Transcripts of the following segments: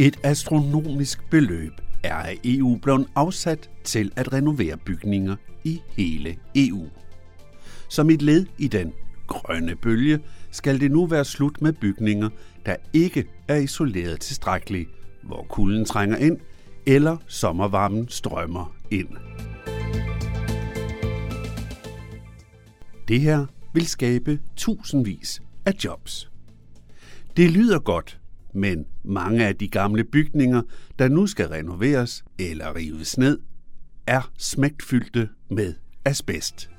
Et astronomisk beløb er af EU blevet afsat til at renovere bygninger i hele EU. Som et led i den grønne bølge skal det nu være slut med bygninger, der ikke er isoleret tilstrækkeligt, hvor kulden trænger ind eller sommervarmen strømmer ind. Det her vil skabe tusindvis af jobs. Det lyder godt, men mange af de gamle bygninger, der nu skal renoveres eller rives ned, er smægtfyldte med asbest.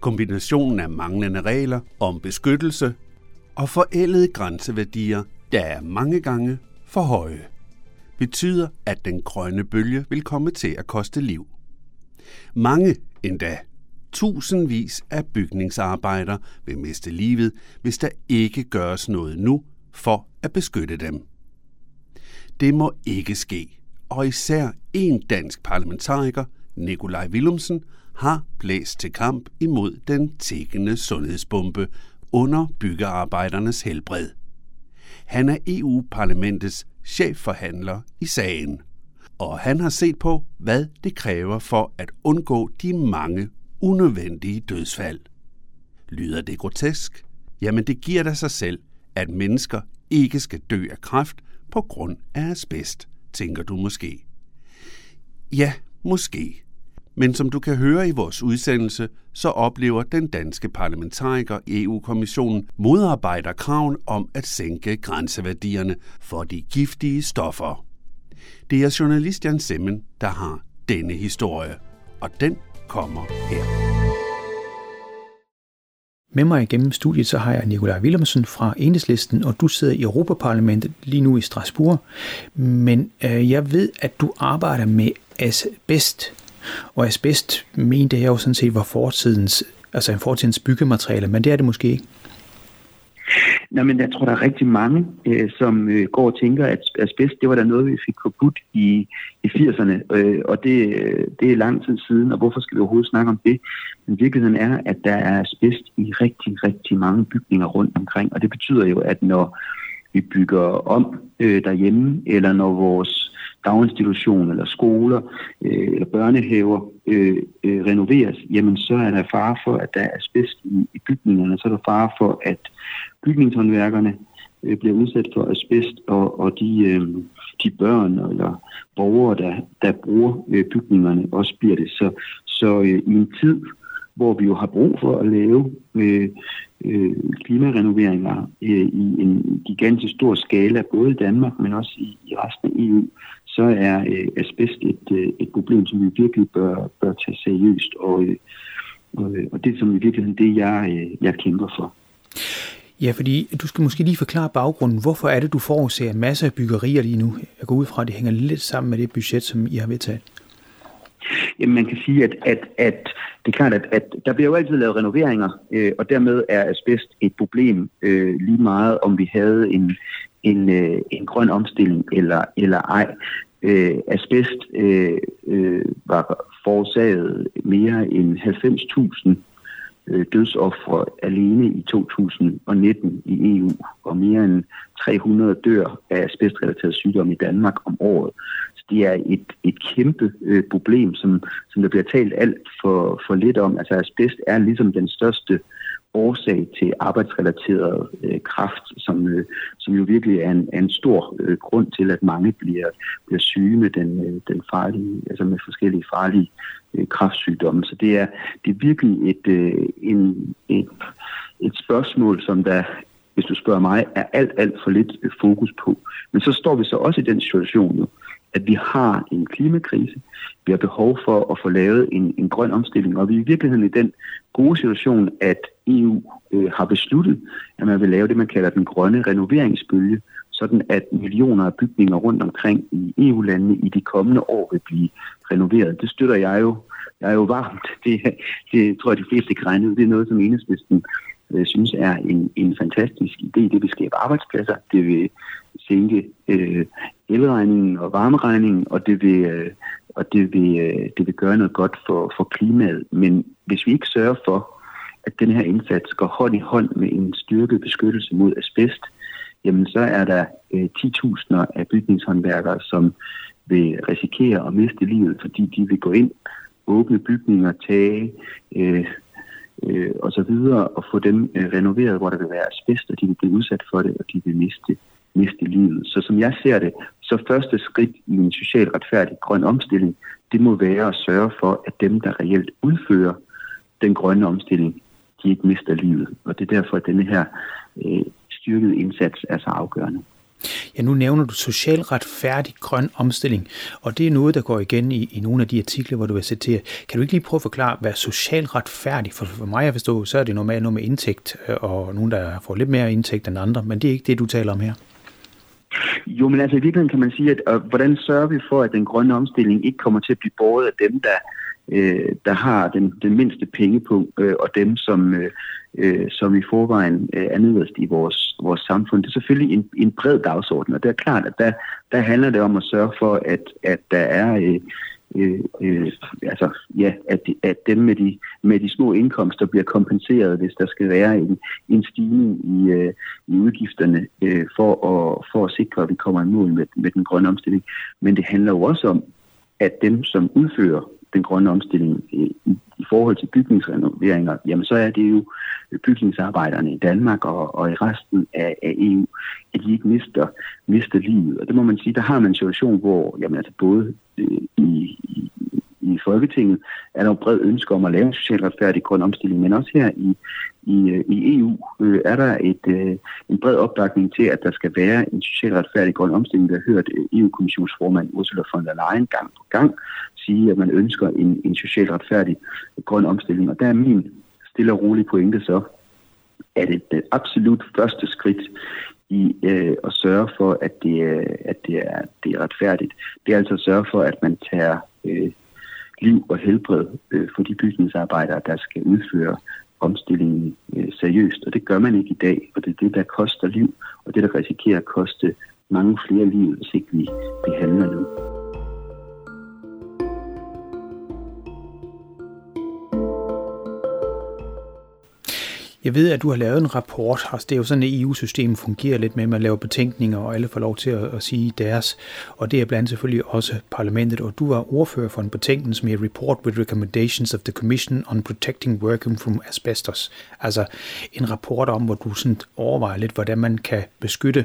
Kombinationen af manglende regler om beskyttelse og forældede grænseværdier, der er mange gange for høje, betyder, at den grønne bølge vil komme til at koste liv. Mange endda tusindvis af bygningsarbejdere vil miste livet, hvis der ikke gøres noget nu for at beskytte dem. Det må ikke ske, og især en dansk parlamentariker, Nikolaj Willumsen, har blæst til kamp imod den tækkende sundhedsbombe under byggearbejdernes helbred. Han er EU-parlamentets chefforhandler i sagen, og han har set på, hvad det kræver for at undgå de mange unødvendige dødsfald. Lyder det grotesk? Jamen det giver da sig selv, at mennesker ikke skal dø af kræft på grund af asbest, tænker du måske. Ja, måske. Men som du kan høre i vores udsendelse, så oplever den danske parlamentariker EU-kommissionen modarbejder kraven om at sænke grænseværdierne for de giftige stoffer. Det er journalist Jan Semmen, der har denne historie, og den kommer her. Med mig igennem studiet så har jeg Nikolaj Willemsen fra Enhedslisten, og du sidder i Europaparlamentet lige nu i Strasbourg. Men øh, jeg ved, at du arbejder med asbest. Og asbest mente jeg jo sådan set var fortidens, altså en fortidens byggemateriale, men det er det måske ikke. Nå, men jeg tror, der er rigtig mange, øh, som øh, går og tænker, at asbest, det var der noget, vi fik forbudt i, i 80'erne, øh, og det, øh, det er lang tid siden, og hvorfor skal vi overhovedet snakke om det? Men virkeligheden er, at der er asbest i rigtig, rigtig mange bygninger rundt omkring, og det betyder jo, at når vi bygger om øh, derhjemme, eller når vores daginstitution eller skoler øh, eller børnehaver øh, øh, renoveres, jamen så er der fare for, at der er asbest i, i bygningerne, så er der fare for, at bygningshåndværkerne øh, bliver udsat for asbest, og, og de, øh, de børn eller borgere, der, der bruger øh, bygningerne, også bliver det. Så, så øh, i en tid, hvor vi jo har brug for at lave øh, øh, klimarenoveringer øh, i en gigantisk stor skala, både i Danmark, men også i, i resten af EU, så er øh, asbest et, øh, et problem, som vi virkelig bør, bør tage seriøst, og, øh, og, øh, og det som i virkeligheden det, jeg, øh, jeg kæmper for. Ja, fordi du skal måske lige forklare baggrunden. Hvorfor er det, du forudser en masse af byggerier lige nu? Jeg går ud fra, at det hænger lidt sammen med det budget, som I har vedtaget. Jamen, man kan sige, at, at, at det er klart, at, at der bliver jo altid lavet renoveringer, øh, og dermed er asbest et problem øh, lige meget, om vi havde en, en, øh, en grøn omstilling eller, eller ej. Øh, asbest øh, øh, var forårsaget mere end 90.000 øh, dødsoffre alene i 2019 i EU, og mere end 300 dør af asbestrelateret sygdom i Danmark om året. Det er et, et kæmpe øh, problem, som, som der bliver talt alt for, for lidt om. Altså asbest er ligesom den største årsag til arbejdsrelateret øh, kraft, som, øh, som jo virkelig er en, er en stor øh, grund til, at mange bliver, bliver syge med den, øh, den farlige, altså med forskellige farlige øh, kraftsygdomme. Så det er, det er virkelig et, øh, en, et, et spørgsmål, som der, hvis du spørger mig, er alt, alt for lidt øh, fokus på. Men så står vi så også i den situation nu, at vi har en klimakrise. Vi har behov for at få lavet en, en grøn omstilling, og vi er i virkeligheden i den gode situation, at EU øh, har besluttet, at man vil lave det, man kalder den grønne renoveringsbølge, sådan at millioner af bygninger rundt omkring i EU-landene i de kommende år vil blive renoveret. Det støtter jeg jo. Jeg er jo varmt. Det, det tror jeg, de fleste kan regne ud. Det er noget, som enhedslisten øh, synes er en, en fantastisk idé. Det vil skabe arbejdspladser, det vil sænke øh, elregningen og varmeregningen, og det vil, øh, og det vil, øh, det vil gøre noget godt for, for klimaet. Men hvis vi ikke sørger for, at den her indsats går hånd i hånd med en styrket beskyttelse mod asbest, jamen så er der øh, 10.000 af bygningshåndværkere, som vil risikere at miste livet, fordi de vil gå ind, åbne bygninger, tage øh, øh, og så videre, og få dem øh, renoveret, hvor der vil være asbest, og de vil blive udsat for det, og de vil miste, miste livet. Så som jeg ser det, så første skridt i en socialt retfærdig grøn omstilling, det må være at sørge for, at dem, der reelt udfører den grønne omstilling, de ikke mister livet. Og det er derfor, at denne her øh, styrkede indsats er så afgørende. Ja, nu nævner du social retfærdig grøn omstilling, og det er noget, der går igen i, i nogle af de artikler, hvor du vil citere. Kan du ikke lige prøve at forklare, hvad social retfærdig, for, for mig at forstå, så er det normalt noget med indtægt, øh, og nogen, der får lidt mere indtægt end andre, men det er ikke det, du taler om her. Jo, men altså i virkeligheden kan man sige, at øh, hvordan sørger vi for, at den grønne omstilling ikke kommer til at blive båret af dem, der, øh, der har den, den mindste pengepunkt, øh, og dem, som, øh, øh, som i forvejen øh, er nederst i vores, vores samfund. Det er selvfølgelig en, en bred dagsorden, og det er klart, at der, der handler det om at sørge for, at, at der er... Øh, øh, øh, altså, ja, at, at dem med de, med de små indkomster bliver kompenseret, hvis der skal være en, en stigning i, øh, i udgifterne øh, for, at, for at sikre, at vi kommer i mål med, med den grønne omstilling. Men det handler jo også om, at dem, som udfører den grønne omstilling øh, i, i forhold til bygningsrenoveringer, jamen så er det jo bygningsarbejderne i Danmark og, og i resten af, af EU, at de ikke mister, mister livet. Og det må man sige, der har man en situation, hvor jamen, altså både øh, i, i, i Folketinget er der en bred ønske om at lave en socialt retfærdig grøn omstilling, men også her i, i, øh, i EU øh, er der et, øh, en bred opbakning til, at der skal være en socialt retfærdig grøn omstilling. Vi har hørt øh, EU-kommissionsformand Ursula von der Leyen gang på gang sige, at man ønsker en, en socialt retfærdig grøn omstilling. Og der er min stille og rolige pointe så, at et, et absolut første skridt i øh, at sørge for, at det, øh, at det, er, det er retfærdigt, det er altså at sørge for, at man tager øh, liv og helbred øh, for de bygningsarbejdere, der skal udføre omstillingen øh, seriøst. Og det gør man ikke i dag, og det er det, der koster liv, og det, der risikerer at koste mange flere liv, hvis ikke vi, behandler nu. Jeg ved, at du har lavet en rapport. Altså, det er jo sådan, at EU-systemet fungerer lidt med, at man laver betænkninger, og alle får lov til at, at sige deres. Og det er blandt selvfølgelig også parlamentet. Og du var ordfører for en betænkning, som er Report with Recommendations of the Commission on Protecting Working from Asbestos. Altså en rapport om, hvor du sådan overvejer lidt, hvordan man kan beskytte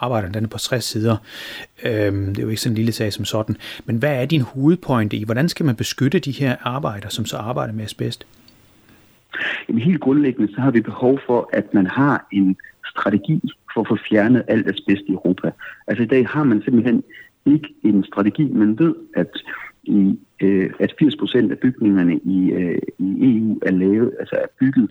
arbejderne. Den er på 60 sider. Øhm, det er jo ikke sådan en lille sag som sådan. Men hvad er din hovedpointe i, hvordan skal man beskytte de her arbejdere, som så arbejder med asbest? Jamen helt grundlæggende, så har vi behov for, at man har en strategi for at få fjernet alt asbest i Europa. Altså i dag har man simpelthen ikke en strategi. Man ved, at, i, øh, at 80 procent af bygningerne i, øh, i EU er lavet, altså er bygget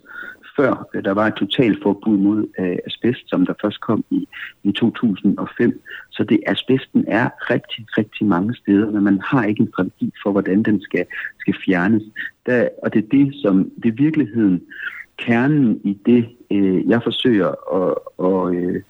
før øh, der var et totalt forbud mod øh, asbest, som der først kom i, i 2005. Så det asbesten er rigtig, rigtig mange steder, men man har ikke en strategi for, hvordan den skal, skal fjernes. Der, og det er det, som det er virkeligheden, kernen i det, øh, jeg forsøger at, og, øh,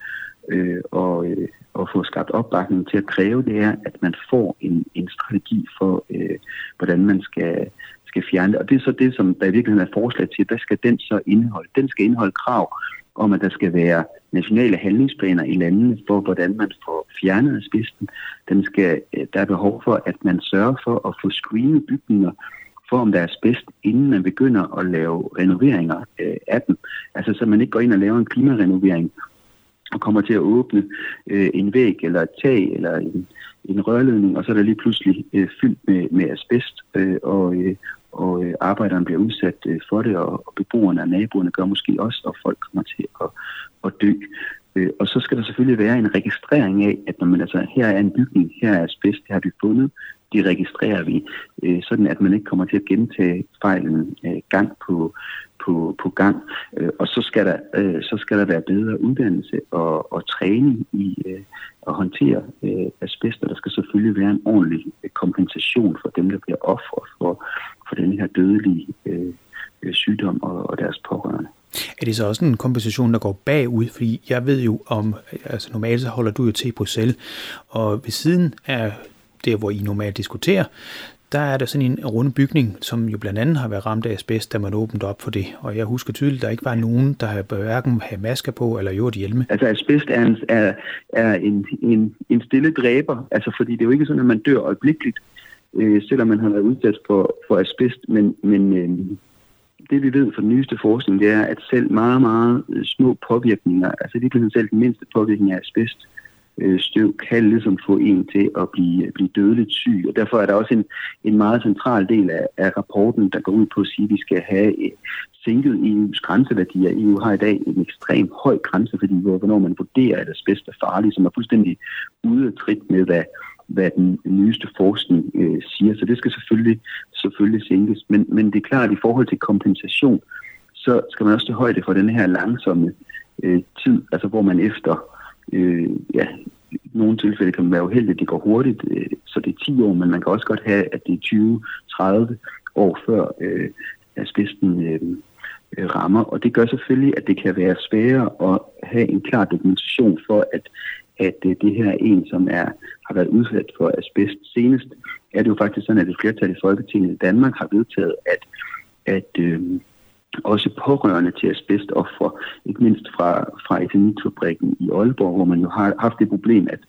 øh, og, øh, og få skabt opbakning til at kræve, det er, at man får en, en strategi for, øh, hvordan man skal, skal fjerne det. Og det er så det, som der i virkeligheden er forslag til. Hvad skal den så indeholde? Den skal indeholde krav om, at der skal være nationale handlingsplaner i landene for, hvordan man får fjernet asbesten. Den skal, øh, der er behov for, at man sørger for at få screenet bygninger for, om der er asbest, inden man begynder at lave renoveringer øh, af dem. Altså, så man ikke går ind og laver en klimarenovering og kommer til at åbne øh, en væg eller et tag eller en, en rørledning, og så er der lige pludselig øh, fyldt med, med asbest, øh, og, øh, og øh, arbejderen bliver udsat øh, for det, og, og beboerne og naboerne gør måske også, og folk kommer til at, at dø. Øh, og så skal der selvfølgelig være en registrering af, at når man altså, her er en bygning, her er asbest, det har vi fundet, det registrerer vi, øh, sådan at man ikke kommer til at gentage fejlen øh, gang på, på, på gang. Øh, og så skal, der, øh, så skal der være bedre uddannelse og, og træning i øh, at håndtere øh, asbest, og der skal selvfølgelig være en ordentlig øh, kompensation for dem, der bliver ofre for, for den her dødelige øh, øh, sygdom og, og deres pårørende. Er det så også en kompensation, der går bagud? Fordi jeg ved jo om, altså normalt så holder du jo til i Bruxelles, og ved siden af der, hvor I normalt diskuterer, der er der sådan en runde bygning, som jo blandt andet har været ramt af asbest, da man åbnede op for det. Og jeg husker tydeligt, at der ikke var nogen, der havde hverken have masker på eller gjort hjelme. Altså asbest er en, er, er en, en, en stille dræber, altså fordi det er jo ikke sådan, at man dør øjeblikkeligt, øh, selvom man har været udsat for, for asbest, men, men øh, det vi ved fra den nyeste forskning, det er, at selv meget, meget øh, små påvirkninger, altså det er selv den mindste påvirkning af asbest, øh, Øh, støv kan ligesom få en til at blive, øh, blive dødeligt syg. Og derfor er der også en, en meget central del af, af rapporten, der går ud på at sige, at vi skal have øh, sænket EU's grænseværdier. EU har i dag en ekstrem høj grænseværdi, hvor hvornår man vurderer, at asbest er farligt, som er fuldstændig ude af trit med, hvad, hvad den nyeste forskning øh, siger. Så det skal selvfølgelig, selvfølgelig sænkes. Men, men det er klart, at i forhold til kompensation, så skal man også tage højde for den her langsomme øh, tid, altså hvor man efter øh, ja, i nogle tilfælde kan man være uheldig, at det går hurtigt, øh, så det er 10 år, men man kan også godt have, at det er 20-30 år før øh, asbesten øh, øh, rammer. Og det gør selvfølgelig, at det kan være sværere at have en klar dokumentation for, at, at øh, det her er en, som er, har været udsat for asbest. Senest er det jo faktisk sådan, at et flertal i Folketinget i Danmark har vedtaget, at, at øh, også pårørende til asbestoffer, ikke mindst fra, fra etanitfabrikken i Aalborg, hvor man jo har haft det problem, at,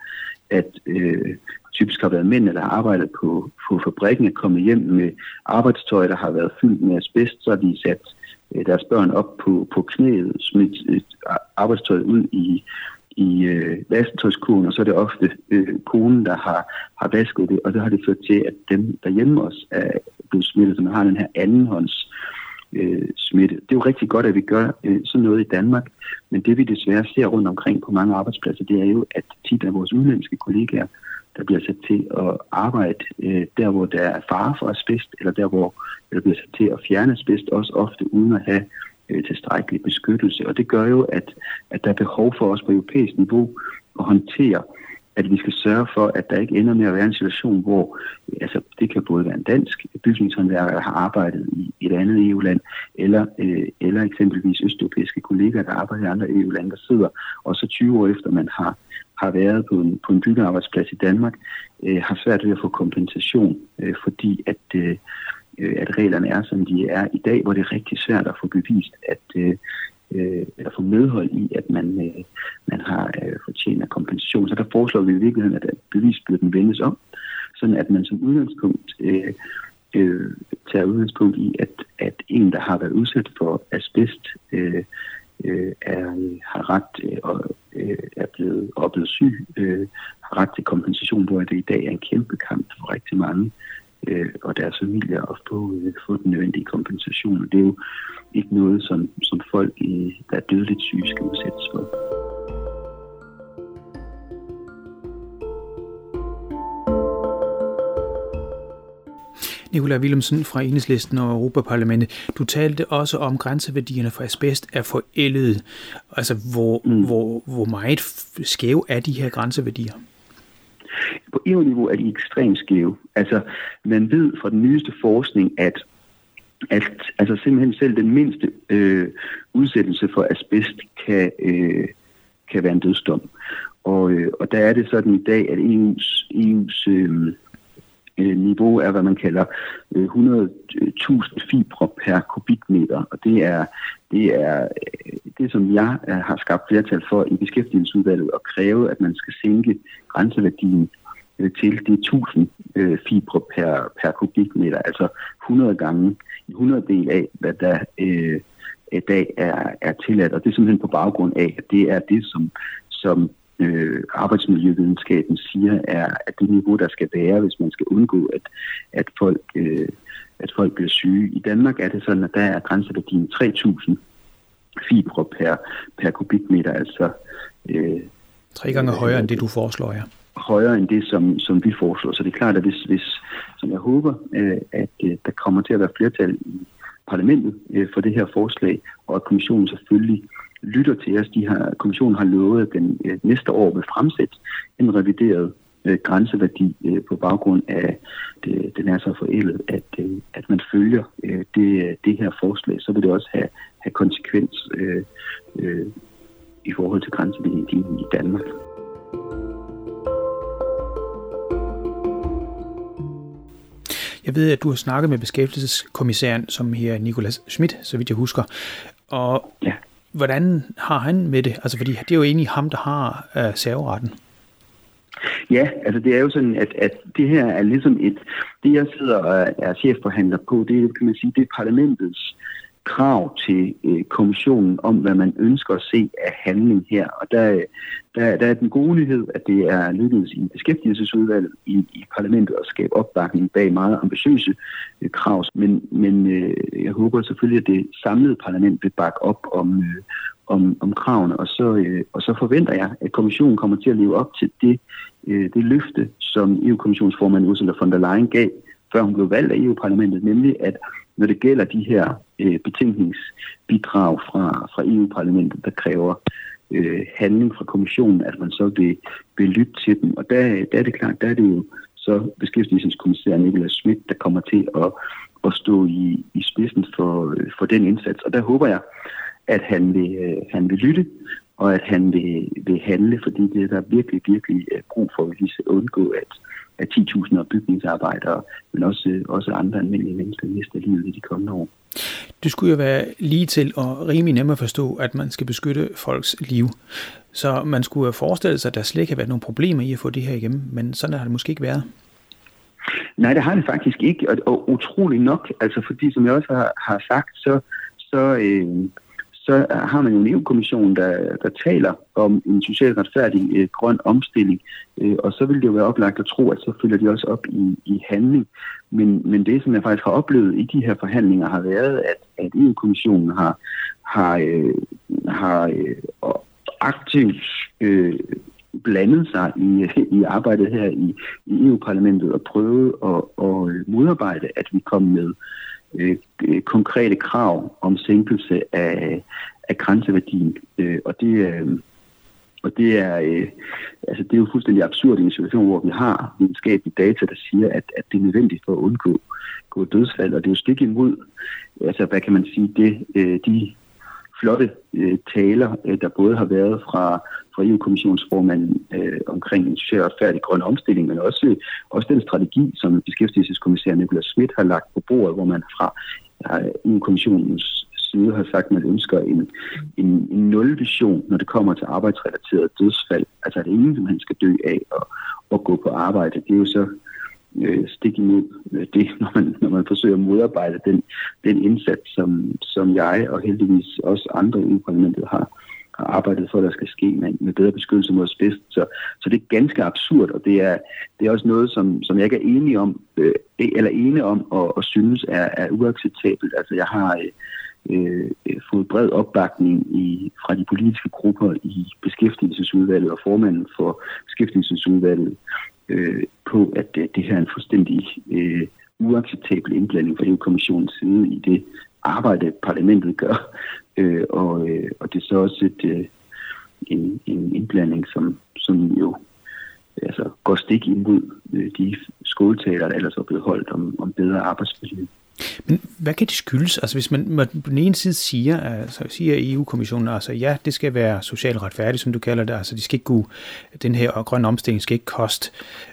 at øh, typisk har været mænd, der har arbejdet på, på fabrikken, er kommet hjem med arbejdstøj, der har været fyldt med asbest, så har de sat øh, deres børn op på, på knæet, smidt øh, arbejdstøjet ud i, i øh, vasketøjskurven, og så er det ofte øh, konen, der har, har vasket det, og så har det ført til, at dem derhjemme også er blevet smittet, så man har den her andenhånds øh, smitte. Det er jo rigtig godt, at vi gør øh, sådan noget i Danmark, men det vi desværre ser rundt omkring på mange arbejdspladser, det er jo, at tit af vores udenlandske kollegaer, der bliver sat til at arbejde øh, der, hvor der er fare for asbest, eller der, hvor der bliver sat til at fjerne asbest, også ofte uden at have øh, tilstrækkelig beskyttelse. Og det gør jo, at, at der er behov for os på europæisk niveau at håndtere at vi skal sørge for, at der ikke ender med at være en situation, hvor altså, det kan både være en dansk bygningshåndværker, der har arbejdet i et andet EU-land, eller, øh, eller eksempelvis østeuropæiske kollegaer, der arbejder i andre EU-lande, der sidder, og så 20 år efter man har, har været på en, på en byggearbejdsplads i Danmark, øh, har svært ved at få kompensation, øh, fordi at, øh, øh at reglerne er, som de er i dag, hvor det er rigtig svært at få bevist, at, øh, øh, eller få medhold i, at man, øh, man har øh, fortjent af kompensation. Så der foreslår vi i virkeligheden, at bevisbyrden vendes om, sådan at man som udgangspunkt øh, øh, tager udgangspunkt i, at, at en, der har været udsat for asbest, øh, øh, er, har ret øh, og øh, er blevet oplevet syg, øh, har ret til kompensation, hvor det i dag er en kæmpe kamp for rigtig mange øh, og deres familier at få, øh, få den nødvendige kompensation. Og det er jo ikke noget, som, som folk, der er dødeligt syge, skal udsættes for. Nikolaj Willemsen fra Enhedslisten og Europaparlamentet. Du talte også om grænseværdierne for asbest er forældet. Altså, hvor, mm. hvor, hvor meget skæve er de her grænseværdier? På EU-niveau er de ekstremt skæve. Altså, man ved fra den nyeste forskning, at at altså simpelthen selv den mindste øh, udsættelse for asbest kan, øh, kan være en dødsdom. Og, øh, og der er det sådan i dag, at EU's, EU's øh, øh, niveau er, hvad man kalder øh, 100.000 fibre per kubikmeter, og det er det, er øh, det som jeg øh, har skabt flertal for i beskæftigelsesudvalget at kræve, at man skal sænke grænseværdien øh, til de 1000 øh, fibre per, per kubikmeter, altså 100 gange, 100 del af, hvad der øh, i dag er, er tilladt, og det er simpelthen på baggrund af, at det er det, som, som øh, arbejdsmiljøvidenskaben siger, er at det niveau, der skal være, hvis man skal undgå, at, at, folk, øh, at folk bliver syge. I Danmark er det sådan, at der er grænseværdien 3.000 fibre per, per kubikmeter, altså... Øh, Tre gange højere end det, du foreslår, ja. Højere end det, som, som vi foreslår. Så det er klart, at hvis, hvis som jeg håber, øh, at øh, der kommer til at være flertal i parlamentet øh, for det her forslag, og at kommissionen selvfølgelig lytter til os. De har, kommissionen har lovet, at den øh, næste år vil fremsætte en revideret øh, grænseværdi øh, på baggrund af, det, den er så forældet, at, øh, at man følger øh, det, det her forslag, så vil det også have, have konsekvens øh, øh, i forhold til grænseværdien i Danmark. Jeg ved, at du har snakket med beskæftigelseskommissæren, som her Nikolas Schmidt, så vidt jeg husker. Og ja. hvordan har han med det? Altså, fordi det er jo egentlig ham, der har uh, serveretten. Ja, altså det er jo sådan, at, at det her er ligesom et, det jeg sidder og er chefforhandler på, det er, kan man sige, det er parlamentets krav til øh, kommissionen om, hvad man ønsker at se af handling her. Og der, der, der er den gode nyhed, at det er lykkedes i beskæftigelsesudvalget i, i parlamentet at skabe opbakning bag meget ambitiøse øh, krav. Men, men øh, jeg håber selvfølgelig, at det samlede parlament vil bakke op om, øh, om, om kravene, og så, øh, og så forventer jeg, at kommissionen kommer til at leve op til det, øh, det løfte, som EU-kommissionsformand Ursula von der Leyen gav, før hun blev valgt af EU-parlamentet, nemlig at når det gælder de her øh, betænkningsbidrag fra, fra EU-parlamentet, der kræver øh, handling fra kommissionen, at man så vil, vil lytte til dem. Og der, der er det klart, der er det jo så beskæftigelseskommissær Nicolas Schmidt, der kommer til at, at stå i, i spidsen for, for den indsats. Og der håber jeg, at han vil, øh, han vil lytte, og at han vil, vil handle, fordi det er der virkelig, virkelig øh, brug for, at vi skal undgå, at, at 10.000 bygningsarbejdere, men også, også andre almindelige mennesker mister livet i de kommende år. Det skulle jo være lige til og rimelig nemt at forstå, at man skal beskytte folks liv. Så man skulle forestille sig, at der slet ikke har været nogen problemer i at få det her igennem, men sådan har det måske ikke været. Nej, det har det faktisk ikke, og, og utrolig nok, altså fordi som jeg også har, har sagt, så, så, øh, så har man jo en EU-kommission, der, der taler om en socialt retfærdig øh, grøn omstilling, øh, og så vil det jo være oplagt at tro, at så følger de også op i, i handling. Men, men det, som jeg faktisk har oplevet i de her forhandlinger, har været, at, at EU-kommissionen har, har, øh, har øh, aktivt øh, blandet sig i, i arbejdet her i, i EU-parlamentet og prøvet at, at modarbejde, at vi kom med Øh, øh, konkrete krav om sænkelse af, af grænseværdien. Øh, og det, øh, og det er, øh, altså det er jo fuldstændig absurd i en situation, hvor vi har videnskabelige data, der siger, at, at det er nødvendigt for at undgå gå dødsfald. Og det er jo stik imod, altså hvad kan man sige, det, øh, de flotte øh, taler, øh, der både har været fra, fra EU-kommissionsformanden øh, omkring en socialt retfærdig grøn omstilling, men også, også den strategi, som beskæftigelseskommissær Nicolas Schmidt har lagt på bordet, hvor man fra EU-kommissionens side har sagt, at man ønsker en, en, en nulvision, når det kommer til arbejdsrelateret dødsfald. Altså at ingen man skal dø af at, at gå på arbejde. Det er jo så øh, stik imod øh, det, når man, når man forsøger at modarbejde den, den indsats, som, som jeg og heldigvis også andre i parlamentet har, har arbejdet for, at der skal ske med, med bedre beskyttelse mod asbest. Så, så det er ganske absurd, og det er, det er også noget, som, som jeg ikke er enig om, øh, eller ene om, og, og synes er, er uacceptabelt. Altså jeg har øh, øh, fået bred opbakning i, fra de politiske grupper i beskæftigelsesudvalget og formanden for beskæftigelsesudvalget øh, på, at det, det her er en fuldstændig øh, uacceptabel indblanding fra EU-kommissionens side i det arbejde, parlamentet gør. Øh, og, øh, og det er så også et, øh, en, en indblanding, som, som jo altså, går stik imod øh, de skoletaler, der ellers er blevet holdt om, om bedre arbejdsmiljø. Men hvad kan det skyldes? Altså hvis man, på den ene side siger, altså siger EU-kommissionen, altså ja, det skal være socialt retfærdigt, som du kalder det, altså de skal ikke gå, den her grønne omstilling skal ikke koste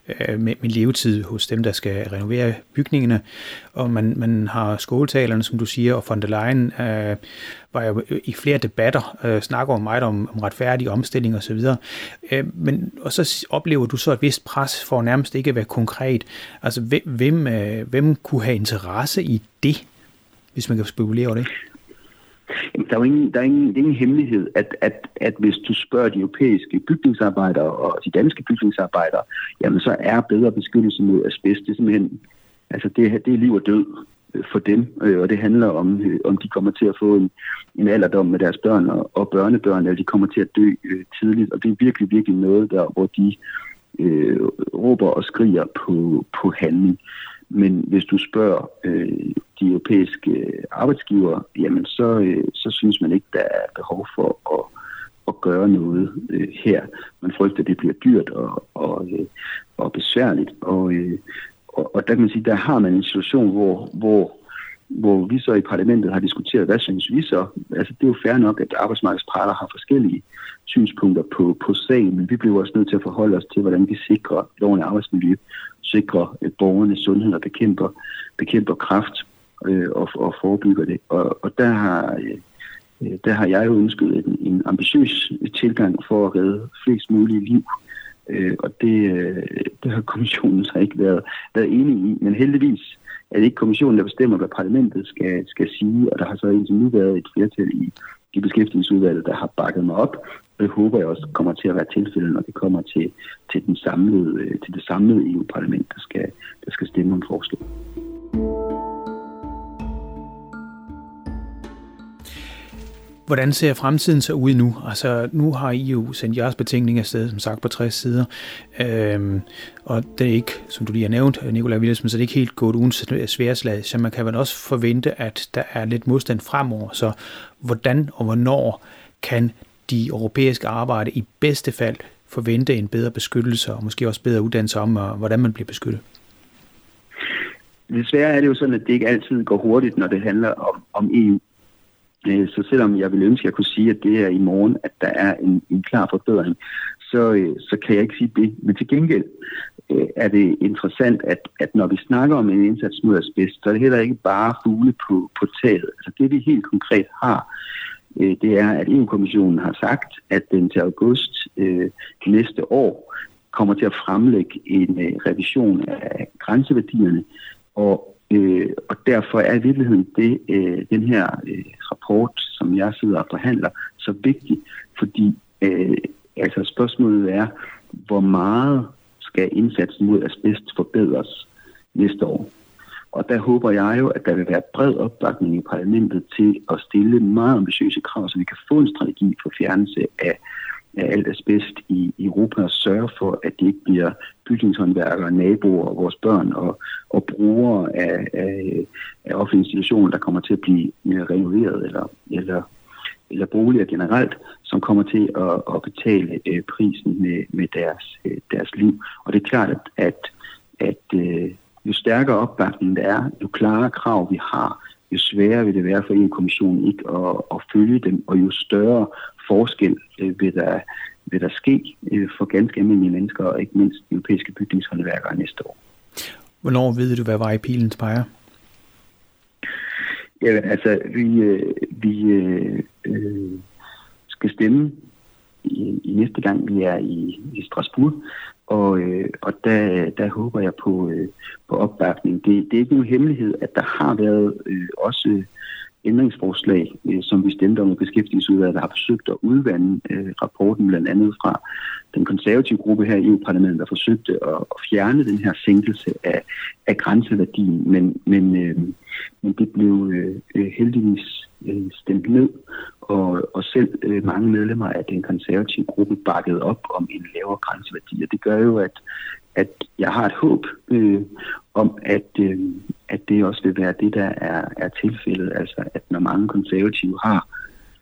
øh, med, med levetid hos dem, der skal renovere bygningerne, og man, man har skåltalerne, som du siger, og von der Leyen øh, var jeg i flere debatter øh, snakker om meget om, om retfærdig omstilling osv. Øh, men, og så oplever du så et vist pres for nærmest ikke at være konkret. Altså hvem, øh, hvem kunne have interesse i det, hvis man kan spekulere over det? Jamen, der er jo ingen, der er ingen, det er ingen hemmelighed, at, at, at hvis du spørger de europæiske bygningsarbejdere og de danske bygningsarbejdere, jamen så er bedre beskyttelse mod asbest, det er simpelthen, altså det, det er liv og død for dem, øh, og det handler om, øh, om de kommer til at få en, en alderdom med deres børn og, og børnebørn, eller de kommer til at dø øh, tidligt, og det er virkelig, virkelig noget der, hvor de øh, råber og skriger på, på handling. Men hvis du spørger øh, de europæiske øh, arbejdsgivere, jamen så, øh, så synes man ikke, der er behov for at, at gøre noget øh, her. Man frygter, at det bliver dyrt og, og, øh, og besværligt, og, øh, og, der kan man sige, der har man en situation, hvor, hvor hvor vi så i parlamentet har diskuteret, hvad synes vi så? Altså det er jo fair nok, at arbejdsmarkedsparter har forskellige synspunkter på, på sagen, men vi bliver også nødt til at forholde os til, hvordan vi sikrer loven af arbejdsmiljø, sikrer borgernes sundhed og bekæmper, bekæmper kraft øh, og, og forebygger det. Og, og der har... Øh, der har jeg jo ønsket en, en ambitiøs tilgang for at redde flest mulige liv. Øh, og det, øh, det har kommissionen så ikke været, været enig i. Men heldigvis er det ikke kommissionen, der bestemmer, hvad parlamentet skal, skal sige, og der har så indtil nu været et flertal i, i beskæftigelsesudvalget, der har bakket mig op. Og det håber jeg også kommer til at være tilfældet, når det kommer til, til, den samlede, øh, til det samlede EU-parlament, der skal, der skal stemme om forslaget. Hvordan ser fremtiden så ud nu? Altså, nu har I jo sendt jeres betænkning afsted, som sagt, på 60 sider. Øhm, og det er ikke, som du lige har nævnt, Nikolaj Wilhelmsen, så det er ikke helt gået uden sværslag. Så man kan vel også forvente, at der er lidt modstand fremover. Så hvordan og hvornår kan de europæiske arbejde i bedste fald forvente en bedre beskyttelse, og måske også bedre uddannelse om, øh, hvordan man bliver beskyttet? Desværre er det jo sådan, at det ikke altid går hurtigt, når det handler om, om EU. Øh, så selvom jeg vil ønske, at jeg kunne sige, at det er i morgen, at der er en, en klar forbedring, så, øh, så kan jeg ikke sige det. Men til gengæld øh, er det interessant, at, at når vi snakker om en indsats mod asbest, så er det heller ikke bare fugle på, på taget. Altså det vi helt konkret har, det er, at EU-kommissionen har sagt, at den til august øh, næste år kommer til at fremlægge en øh, revision af grænseværdierne, og Øh, og derfor er i virkeligheden det, øh, den her øh, rapport, som jeg sidder og forhandler, så vigtig, fordi øh, altså spørgsmålet er, hvor meget skal indsatsen mod asbest forbedres næste år? Og der håber jeg jo, at der vil være bred opbakning i parlamentet til at stille meget ambitiøse krav, så vi kan få en strategi for fjernelse af af alt asbest i Europa og sørge for, at det ikke bliver bygningshåndværkere, naboer, vores børn og, og brugere af, af, af offentlige institutioner, der kommer til at blive renoveret eller, eller, eller boliger generelt, som kommer til at, at betale øh, prisen med, med deres, øh, deres liv. Og det er klart, at, at, at øh, jo stærkere opbakning der er, jo klarere krav vi har, jo sværere vil det være for EU-kommissionen ikke at, at følge dem, og jo større forskel øh, vil, der, vil der ske øh, for ganske almindelige mennesker, og ikke mindst europæiske bygningshåndværkere næste år. Hvornår ved du, hvad vej pilen peger? Ja, altså, vi, øh, vi øh, øh, skal stemme i, i næste gang, vi er i, i Strasbourg, og, øh, og der, der håber jeg på, øh, på opbakning. Det, det er ikke nogen hemmelighed, at der har været øh, også ændringsforslag, øh, som vi stemte om i beskæftigelsesudvalget, der har forsøgt at udvande øh, rapporten blandt andet fra den konservative gruppe her i EU-parlamentet, der forsøgte at, at fjerne den her sænkelse af, af grænseværdien, men, men, øh, men det blev øh, øh heldigvis øh, stemt ned, og, og selv øh, mange medlemmer af den konservative gruppe bakkede op om en lavere grænseværdi, og det gør jo, at, at jeg har et håb øh, om, at, øh, at det også vil være det, der er, er tilfældet. Altså, at når mange konservative har,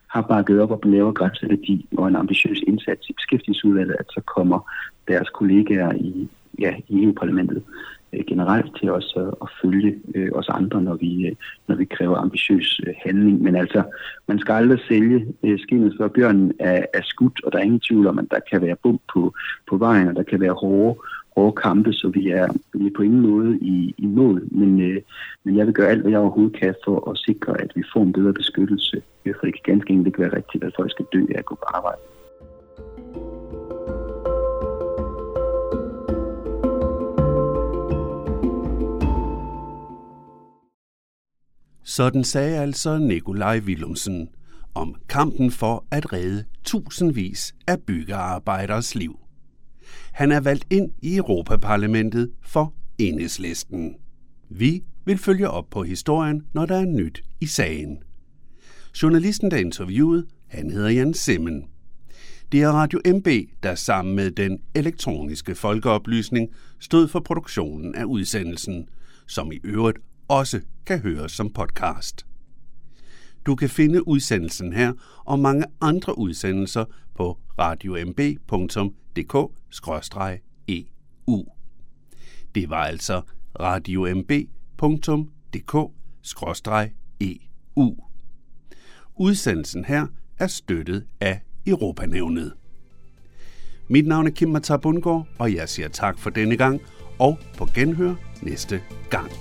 har bakket op om en lavere grænseværdi og en ambitiøs indsats i beskæftigelsesudvalget, at så kommer deres kollegaer i, ja, i EU-parlamentet øh, generelt til os at, at følge øh, os andre, når vi, øh, når vi kræver ambitiøs øh, handling. Men altså, man skal aldrig sælge øh, skinnet før bjørnen er, er skudt, og der er ingen tvivl om, at der kan være bump på, på vejen, og der kan være hårde hårde kampe, så vi er, vi er på ingen måde i, i mål. Men, øh, men jeg vil gøre alt, hvad jeg overhovedet kan for at sikre, at vi får en bedre beskyttelse. For det kan ganske enkelt ikke være rigtigt, at folk skal dø af at gå på arbejde. Sådan sagde altså Nikolaj Willumsen om kampen for at redde tusindvis af byggearbejderes liv. Han er valgt ind i Europaparlamentet for enhedslisten. Vi vil følge op på historien, når der er nyt i sagen. Journalisten, der interviewede, han hedder Jan Simmen. Det er Radio MB, der sammen med den elektroniske folkeoplysning stod for produktionen af udsendelsen, som i øvrigt også kan høres som podcast. Du kan finde udsendelsen her og mange andre udsendelser på radiomb.dk-eu. Det var altså radiomb.dk EU. Udsendelsen her er støttet af Europanævnet. Mit navn er Kim Matar Bundgaard, og jeg siger tak for denne gang, og på genhør næste gang.